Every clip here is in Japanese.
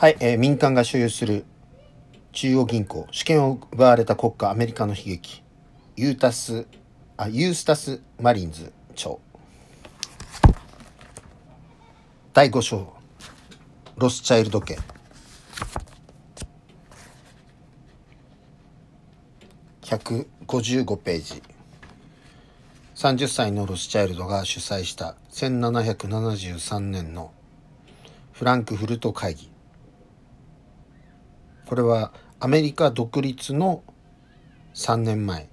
はい、えー民間が所有する中央銀行、主権を奪われた国家アメリカの悲劇、ユータス、あ、ユースタス・マリンズ長。第5章、ロスチャイルド家。155ページ。30歳のロスチャイルドが主催した1773年のフランクフルト会議。これはアメリカ独立の3年前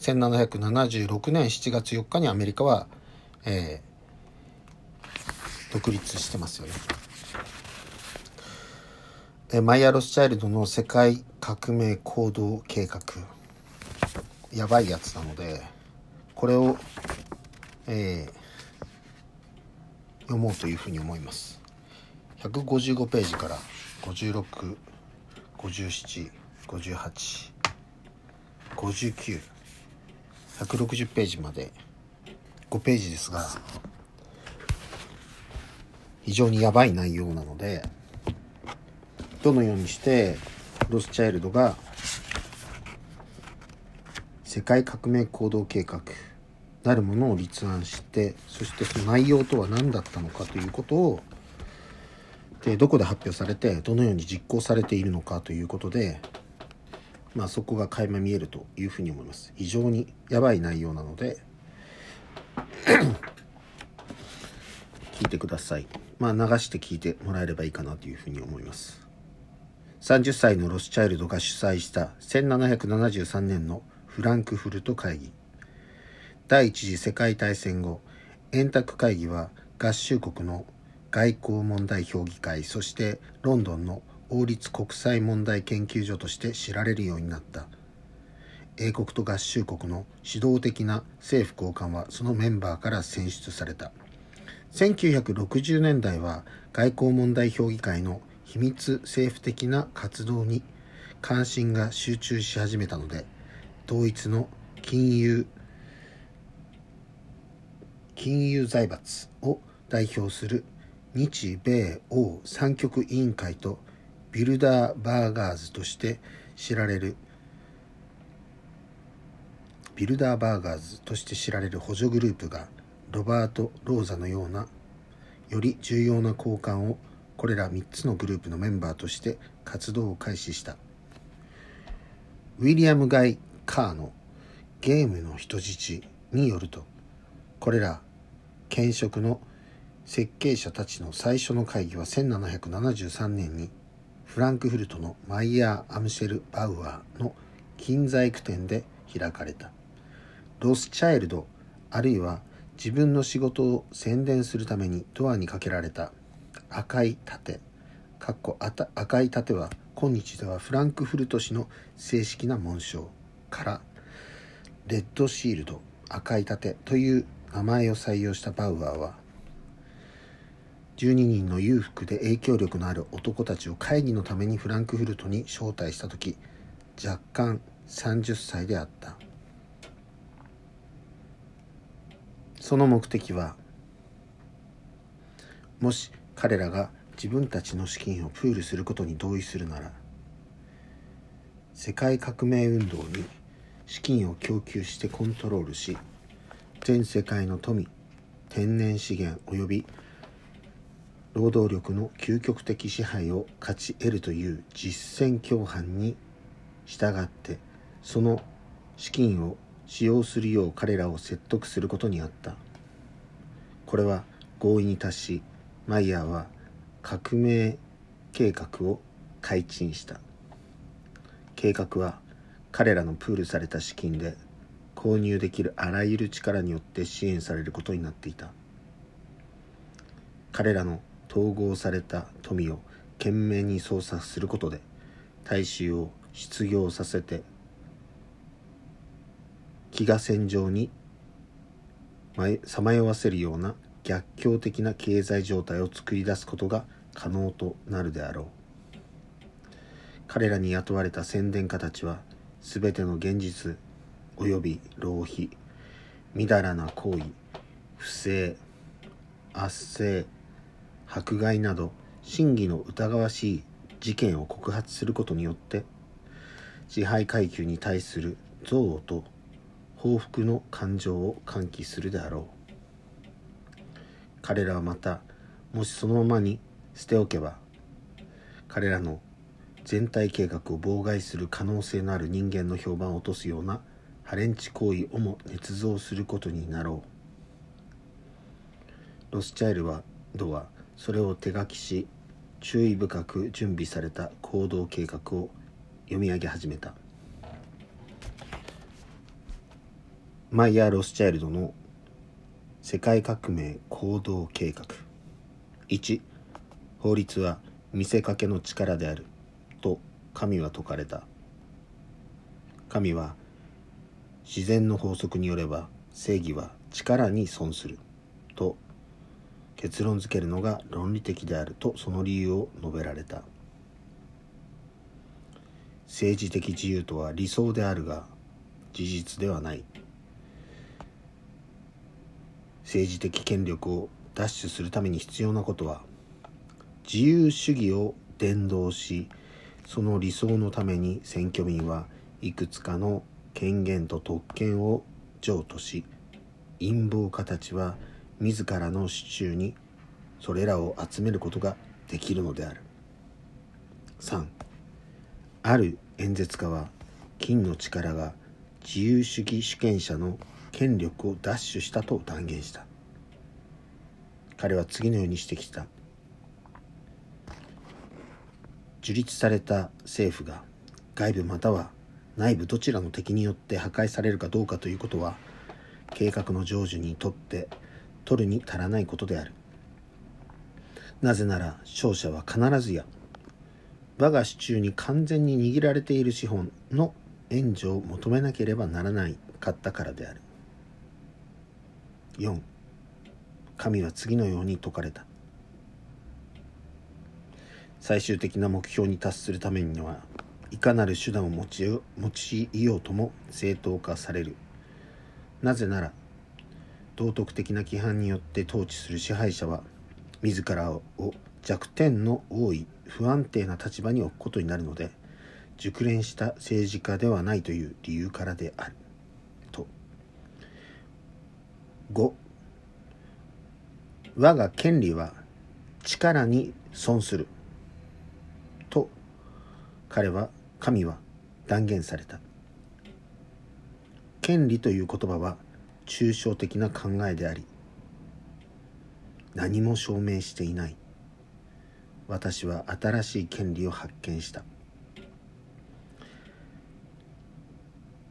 1776年7月4日にアメリカは、えー独立してますよね。えマイヤ・ロスチャイルドの世界革命行動計画やばいやつなのでこれを、えー読もうというふうに思います。155ページから56 57、58、59、160ページまで5ページですが、非常にやばい内容なので、どのようにしてロスチャイルドが世界革命行動計画なるものを立案して、そしてその内容とは何だったのかということをでどこで発表されてどのように実行されているのかということで、まあ、そこが垣間見えるというふうに思います。非常にやばい内容なので 聞いてください。まあ流して聞いてもらえればいいかなというふうに思います。30歳のロスチャイルドが主催した1773年のフランクフルト会議。第一次世界大戦後円卓会議は合衆国の外交問題評議会そしてロンドンの王立国際問題研究所として知られるようになった。英国と合衆国の指導的な政府高官はそのメンバーから選出された。1960年代は外交問題評議会の秘密政府的な活動に関心が集中し始めたので同一の金融金融財閥を代表する日米欧三極委員会とビルダーバーガーズとして知られるビルダーバーガーズとして知られる補助グループがロバート・ローザのようなより重要な交換をこれら3つのグループのメンバーとして活動を開始した。ウィリアム・ガイ・カーのゲームの人質によるとこれら現職の設計者たちの最初の会議は1773年にフランクフルトのマイヤー・アムシェル・バウアーの金細工店で開かれた。ロスチャイルドあるいは自分の仕事を宣伝するためにドアにかけられた赤い盾。かっこ赤い盾は今日ではフランクフルト市の正式な紋章。からレッドシールド赤い盾という名前を採用したバウアーは12人の裕福で影響力のある男たちを会議のためにフランクフルトに招待した時若干30歳であった。その目的はもし彼らが自分たちの資金をプールすることに同意するなら世界革命運動に資金を供給してコントロールし全世界の富天然資源及び労働力の究極的支配を勝ち得るという実践共犯に従ってその資金を使用するよう彼らを説得することにあった。これは合意に達しマイヤーは革命計画を開陳した。計画は彼らのプールされた資金で購入できるあらゆる力によって支援されることになっていた。彼らの統合された富を懸命に操作することで大衆を失業させて飢餓戦場にさまよわせるような逆境的な経済状態を作り出すことが可能となるであろう。彼らに雇われた宣伝家たちは全ての現実及び浪費みだらな行為不正圧政迫害など真偽の疑わしい事件を告発することによって支配階級に対する憎悪と報復の感情を喚起するであろう。彼らはまたもしそのままに捨ておけば彼らの全体計画を妨害する可能性のある人間の評判を落とすようなハレンチ行為をも捏造することになろう。ロスチャイルはドはそれを手書きし注意深く準備された行動計画を読み上げ始めた。マイヤー・ロスチャイルドの世界革命行動計画。1法律は見せかけの力であると神は説かれた。神は自然の法則によれば正義は力に損する。結論づけるのが論理的であるとその理由を述べられた。政治的自由とは理想であるが事実ではない。政治的権力を奪取するために必要なことは自由主義を伝道しその理想のために選挙民はいくつかの権限と特権を譲渡し陰謀家たちは自らの手中にそれらを集めることができるのである。3ある演説家は金の力が自由主義主権者の権力を奪取したと断言した。彼は次のように指摘した。樹立された政府が外部または内部どちらの敵によって破壊されるかどうかということは計画の成就にとって取るに足らないことである。なぜなら勝者は必ずや我が手中に完全に握られている資本の援助を求めなければならないかったからである。4神は次のように説かれた。最終的な目標に達するためにはいかなる手段を用いようとも正当化される。なぜなら道徳的な規範によって統治する支配者は自らを弱点の多い不安定な立場に置くことになるので熟練した政治家ではないという理由からである。と。5我が権利は力に損する。と。彼は神は断言された。権利という言葉は抽象的な考えであり何も証明していない。私は新しい権利を発見した。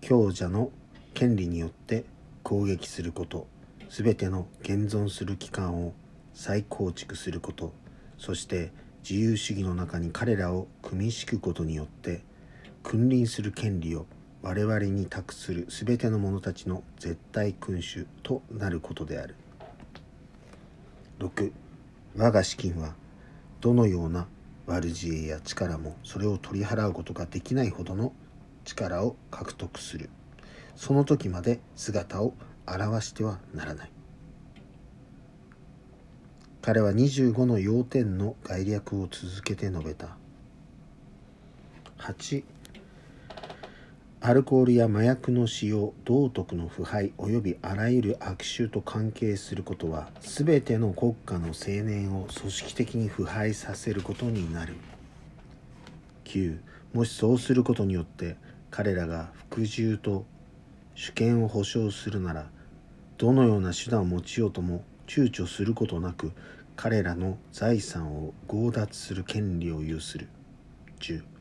強者の権利によって攻撃すること全ての現存する機関を再構築することそして自由主義の中に彼らを組み敷くことによって君臨する権利を我々に託する全ての者たちの絶対君主となることである。6我が資金はどのような悪知恵や力もそれを取り払うことができないほどの力を獲得する。その時まで姿を現してはならない。彼は25の要点の概略を続けて述べた。8アルコールや麻薬の使用道徳の腐敗及びあらゆる悪臭と関係することは全ての国家の青年を組織的に腐敗させることになる。9もしそうすることによって彼らが服従と主権を保障するならどのような手段を用いようとも躊躇することなく彼らの財産を強奪する権利を有する。10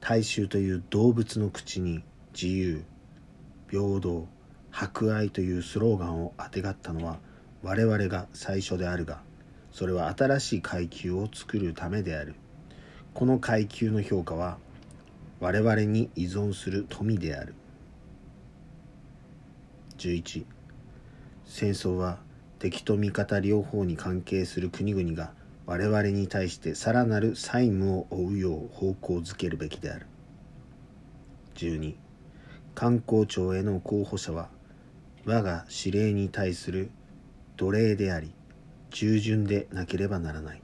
大衆という動物の口に自由平等博愛というスローガンをあてがったのは我々が最初であるがそれは新しい階級を作るためである。この階級の評価は我々に依存する富である。11戦争は敵と味方両方に関係する国々が我々に対してさらなる債務を負うよう方向づけるべきである。12観光庁への候補者は我が指令に対する奴隷であり従順でなければならない。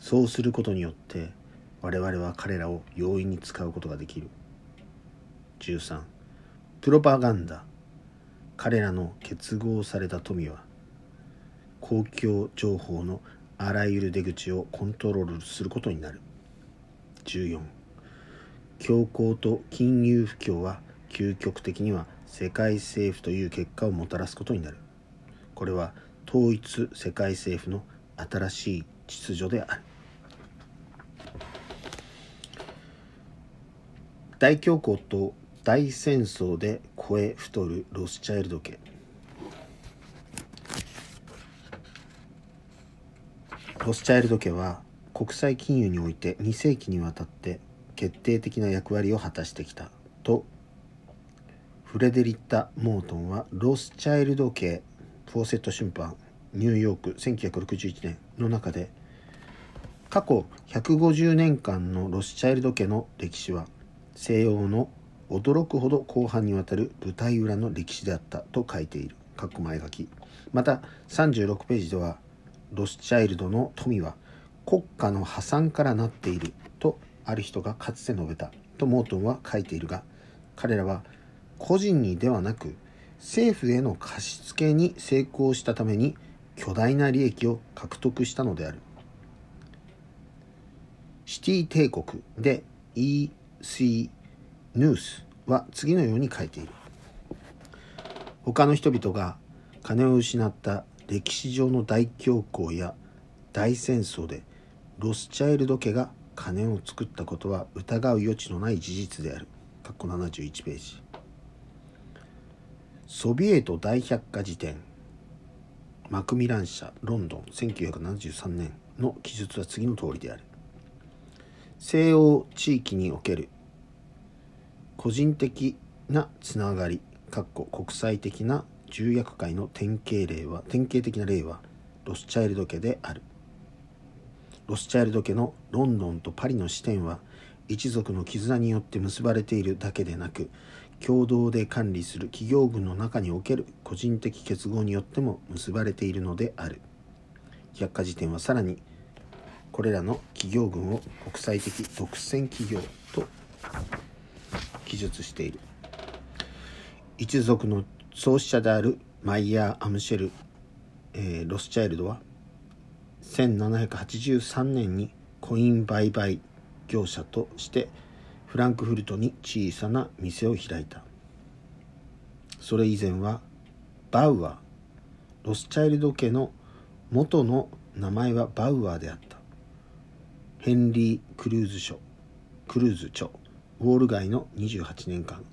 そうすることによって我々は彼らを容易に使うことができる。13プロパガンダ。彼らの結合された富は公共情報のあらゆる出口をコントロールすることになる。14恐慌と金融不況は究極的には世界政府という結果をもたらすことになる。これは統一世界政府の新しい秩序である。大恐慌と大戦争で超え太るロスチャイルド家。ロスチャイルド家は国際金融において2世紀にわたって決定的な役割を果たしてきたとフレデリック・モートンはロスチャイルド家フォーセット新版ニューヨーク1961年の中で過去150年間のロスチャイルド家の歴史は西洋の驚くほど広範にわたる舞台裏の歴史であったと書いている。前書き。また36ページではロスチャイルドの富は国家の破産からなっているとある人がかつて述べた。とモートンは書いているが彼らは個人にではなく政府への貸し付けに成功したために巨大な利益を獲得したのである。シティ帝国で E.C. ヌースは次のように書いている。他の人々が金を失った歴史上の大恐慌や大戦争でロスチャイルド家が金を作ったことは疑う余地のない事実である。かっこ71ページ。ソビエト大百科事典マクミラン社ロンドン1973年の記述は次の通りである。西欧地域における個人的なつながり、国際的な重役会の典型例は典型的な例はロスチャイルド家である。ロスチャイルド家のロンドンとパリの支店は一族の絆によって結ばれているだけでなく共同で管理する企業群の中における個人的結合によっても結ばれているのである。百科事典はさらにこれらの企業群を国際的独占企業と記述している。一族の創始者であるマイヤー・アムシェル、えー、ロスチャイルドは1783年にコイン売買業者としてフランクフルトに小さな店を開いた。それ以前はバウアーロスチャイルド家の元の名前はバウアーであった。ヘンリー・クルーズ書クルーズ著ウォール街の28年間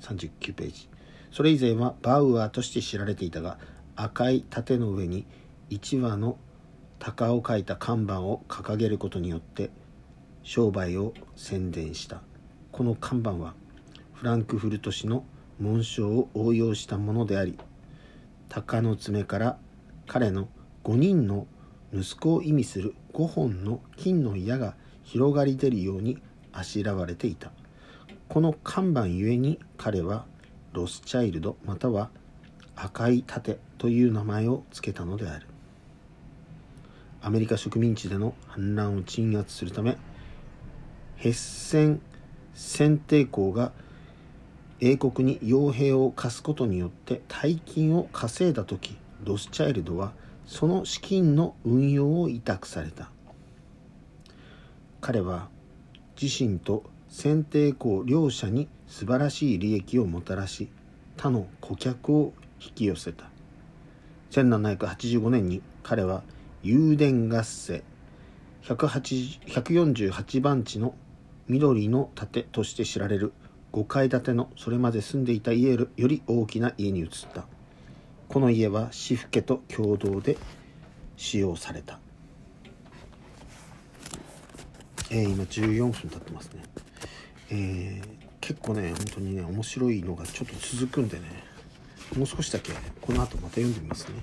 39ページ。それ以前はバウアーとして知られていたが赤い盾の上に1羽の鷹を描いた看板を掲げることによって商売を宣伝した。この看板はフランクフルト市の紋章を応用したものであり鷹の爪から彼の5人の息子を意味する5本の金の矢が広がり出るようにあしらわれていた。この看板ゆえに彼はロスチャイルドまたは赤い盾という名前を付けたのである。アメリカ植民地での反乱を鎮圧するためヘッセン選定校が英国に傭兵を貸すことによって大金を稼いだ時ロスチャイルドはその資金の運用を委託された。彼は自身と選定校両者に素晴らしい利益をもたらし他の顧客を引き寄せた。1785年に彼は油田合戦。148番地の緑の盾として知られる5階建てのそれまで住んでいた家より大きな家に移った。この家は私父家と共同で使用された、えー、今14分経ってますね。えー、結構ね本当にね面白いのがちょっと続くんでね。もう少しだけこの後また読んでみますね。